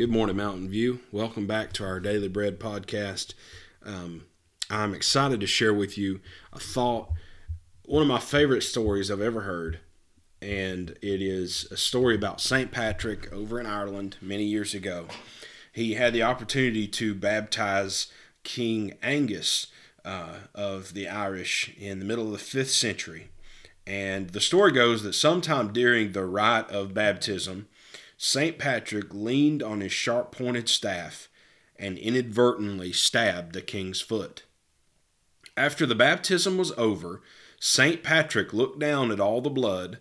Good morning, Mountain View. Welcome back to our Daily Bread podcast. Um, I'm excited to share with you a thought, one of my favorite stories I've ever heard. And it is a story about St. Patrick over in Ireland many years ago. He had the opportunity to baptize King Angus uh, of the Irish in the middle of the fifth century. And the story goes that sometime during the rite of baptism, St. Patrick leaned on his sharp pointed staff and inadvertently stabbed the king's foot. After the baptism was over, St. Patrick looked down at all the blood,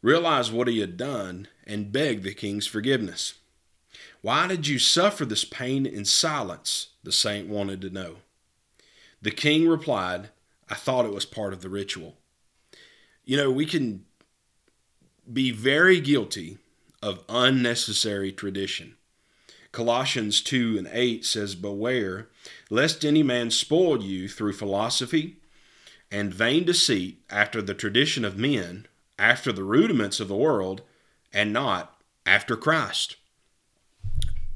realized what he had done, and begged the king's forgiveness. Why did you suffer this pain in silence? The saint wanted to know. The king replied, I thought it was part of the ritual. You know, we can be very guilty of unnecessary tradition. Colossians 2 and 8 says, Beware lest any man spoil you through philosophy and vain deceit after the tradition of men, after the rudiments of the world, and not after Christ.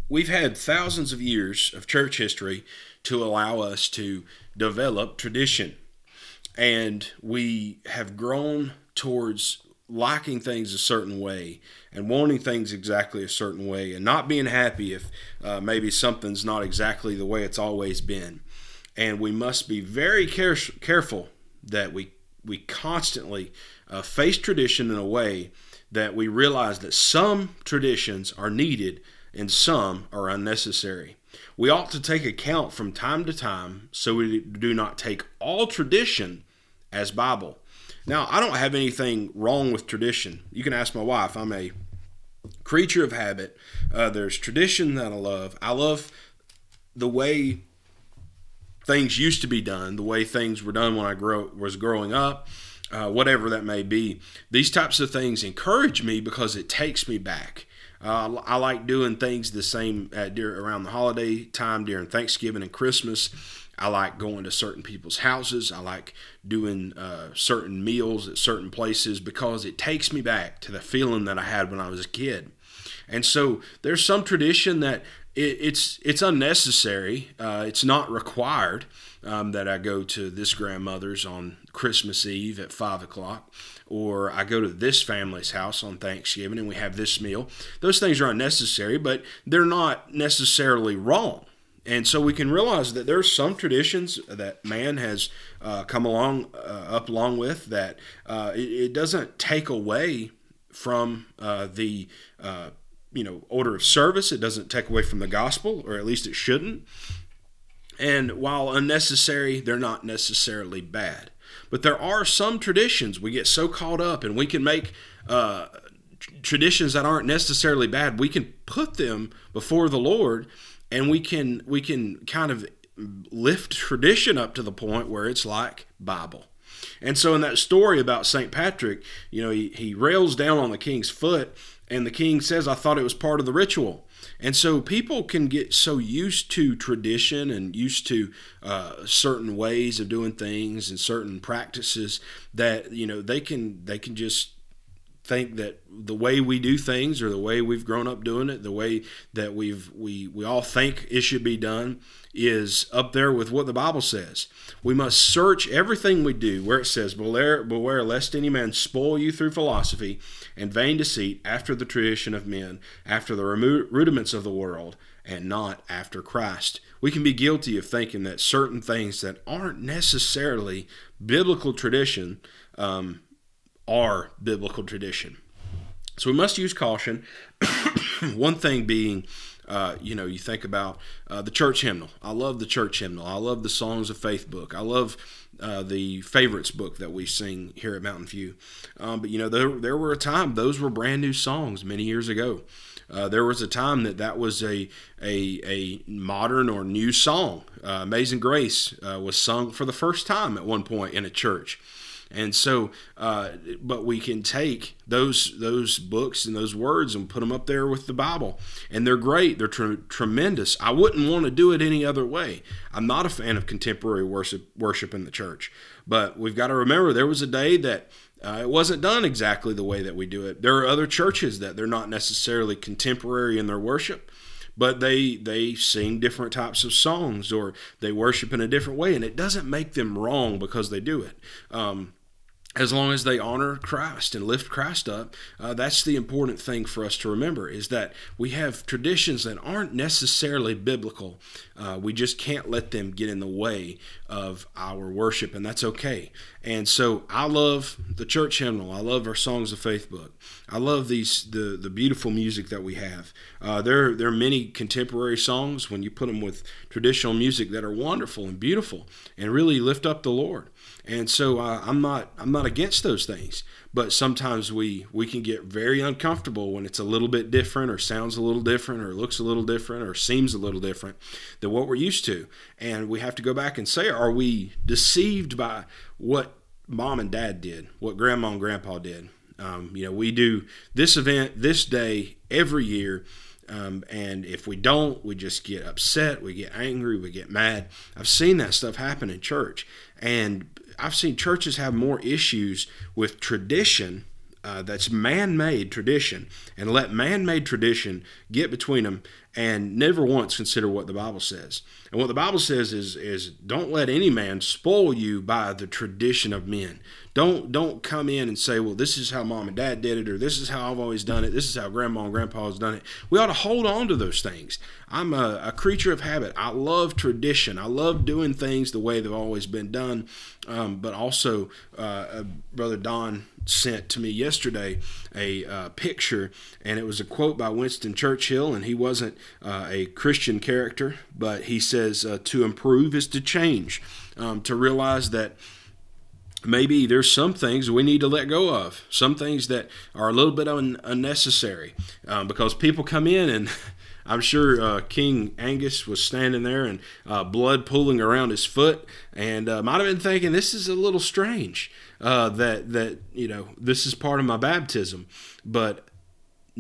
We've had thousands of years of church history to allow us to develop tradition. And we have grown towards liking things a certain way and wanting things exactly a certain way and not being happy if uh, maybe something's not exactly the way it's always been. And we must be very care- careful that we we constantly uh, face tradition in a way that we realize that some traditions are needed and some are unnecessary. We ought to take account from time to time so we do not take all tradition as Bible. Now, I don't have anything wrong with tradition. You can ask my wife. I'm a creature of habit. Uh, there's tradition that I love. I love the way things used to be done, the way things were done when I grow, was growing up, uh, whatever that may be. These types of things encourage me because it takes me back. Uh, I like doing things the same at, around the holiday time during Thanksgiving and Christmas. I like going to certain people's houses. I like doing uh, certain meals at certain places because it takes me back to the feeling that I had when I was a kid. And so there's some tradition that it, it's it's unnecessary. Uh, it's not required um, that I go to this grandmother's on Christmas Eve at five o'clock, or I go to this family's house on Thanksgiving and we have this meal. Those things are unnecessary, but they're not necessarily wrong. And so we can realize that there's some traditions that man has uh, come along uh, up along with that uh, it, it, doesn't take away from uh, the uh, you know order of service. It doesn't take away from the gospel, or at least it shouldn't. And while unnecessary, they're not necessarily bad. But there are some traditions we get so caught up, and we can make uh, traditions that aren't necessarily bad. We can put them before the Lord and we can we can kind of lift tradition up to the point where it's like Bible. And so in that story about St. Patrick, you know, he, he rails down on the king's foot and the king says, I thought it was part of the ritual. And so people can get so used to tradition and used to uh, certain ways of doing things and certain practices that you know they can they can just think that the way we do things or the way we've grown up doing it, the way that we've we we all think it should be done is up there with what the Bible says. We must search everything we do where it says, beware, beware lest any man spoil you through philosophy and vain deceit after the tradition of men, after the rudiments of the world, and not after Christ. We can be guilty of thinking that certain things that aren't necessarily biblical tradition um, are biblical tradition. So we must use caution. One thing being, uh, you know, you think about uh, the church hymnal. I love the church hymnal. I love the Songs of Faith book. I love uh, the favorites book that we sing here at Mountain View. Um, but you know, there there were a time those were brand new songs many years ago. Uh, there was a time that that was a a, a modern or new song. Uh, Amazing Grace uh, was sung for the first time at one point in a church. And so, uh, but we can take those those books and those words and put them up there with the Bible, and they're great. They're tre- tremendous. I wouldn't want to do it any other way. I'm not a fan of contemporary worship worship in the church, but we've got to remember there was a day that uh, it wasn't done exactly the way that we do it. There are other churches that they're not necessarily contemporary in their worship, but they they sing different types of songs or they worship in a different way, and it doesn't make them wrong because they do it. Um, as long as they honor Christ and lift Christ up, uh, that's the important thing for us to remember is that we have traditions that aren't necessarily biblical. Uh, we just can't let them get in the way of our worship, and that's okay. And so I love the church hymnal. I love our Songs of Faith book. I love these the the beautiful music that we have. Uh, there there are many contemporary songs when you put them with traditional music that are wonderful and beautiful and really lift up the Lord. And so uh, I'm not I'm not against those things, but sometimes we we can get very uncomfortable when it's a little bit different or sounds a little different or looks a little different or seems a little different than what we're used to. And we have to go back and say, are we deceived by what mom and dad did, what grandma and grandpa did? Um, you know, we do this event this day every year. Um, and if we don't, we just get upset, we get angry, we get mad. I've seen that stuff happen in church. And I've seen churches have more issues with tradition uh, that's man-made tradition and let man-made tradition get between them and never once consider what the bible says. And what the bible says is is don't let any man spoil you by the tradition of men. Don't don't come in and say well this is how mom and dad did it or this is how i've always done it this is how grandma and grandpa has done it. We ought to hold on to those things. I'm a, a creature of habit. I love tradition. I love doing things the way they've always been done. Um, but also uh, brother don sent to me yesterday a uh, picture, and it was a quote by Winston Churchill, and he wasn't uh, a Christian character, but he says uh, to improve is to change, um, to realize that maybe there's some things we need to let go of, some things that are a little bit un- unnecessary, um, because people come in and I'm sure uh, King Angus was standing there and uh, blood pooling around his foot, and uh, might have been thinking, "This is a little strange uh, that that you know this is part of my baptism," but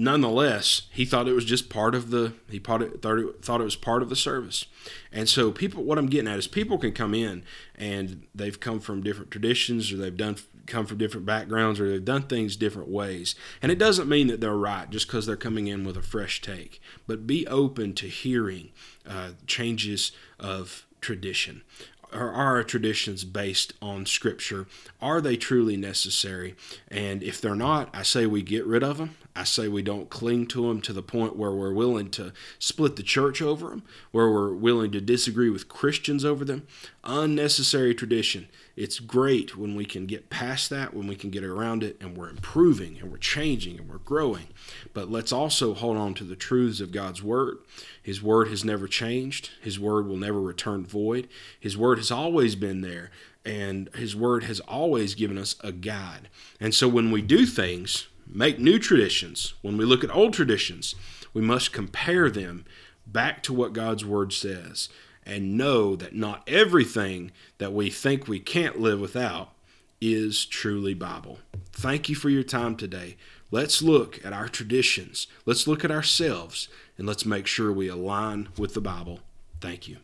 nonetheless, he thought it was just part of the he thought it, thought it, thought it was part of the service. And so people what I'm getting at is people can come in and they've come from different traditions or they've done come from different backgrounds or they've done things different ways. And it doesn't mean that they're right just because they're coming in with a fresh take. But be open to hearing uh, changes of tradition are our traditions based on scripture? Are they truly necessary? And if they're not i say we get rid of them i say we don't cling to them to the point where we're willing to split the church over them where we're willing to disagree with christians over them. Unnecessary tradition it's great when we can get past that, when we can get around it, and we're improving and we're changing and we're growing. But let's also hold on to the truths of God's Word. His Word has never changed, His Word will never return void. His Word has always been there, and His Word has always given us a guide. And so when we do things, make new traditions, when we look at old traditions, we must compare them back to what God's Word says and know that not everything that we think we can't live without is truly Bible. Thank you for your time today. Let's look at our traditions. Let's look at ourselves and let's make sure we align with the Bible. Thank you.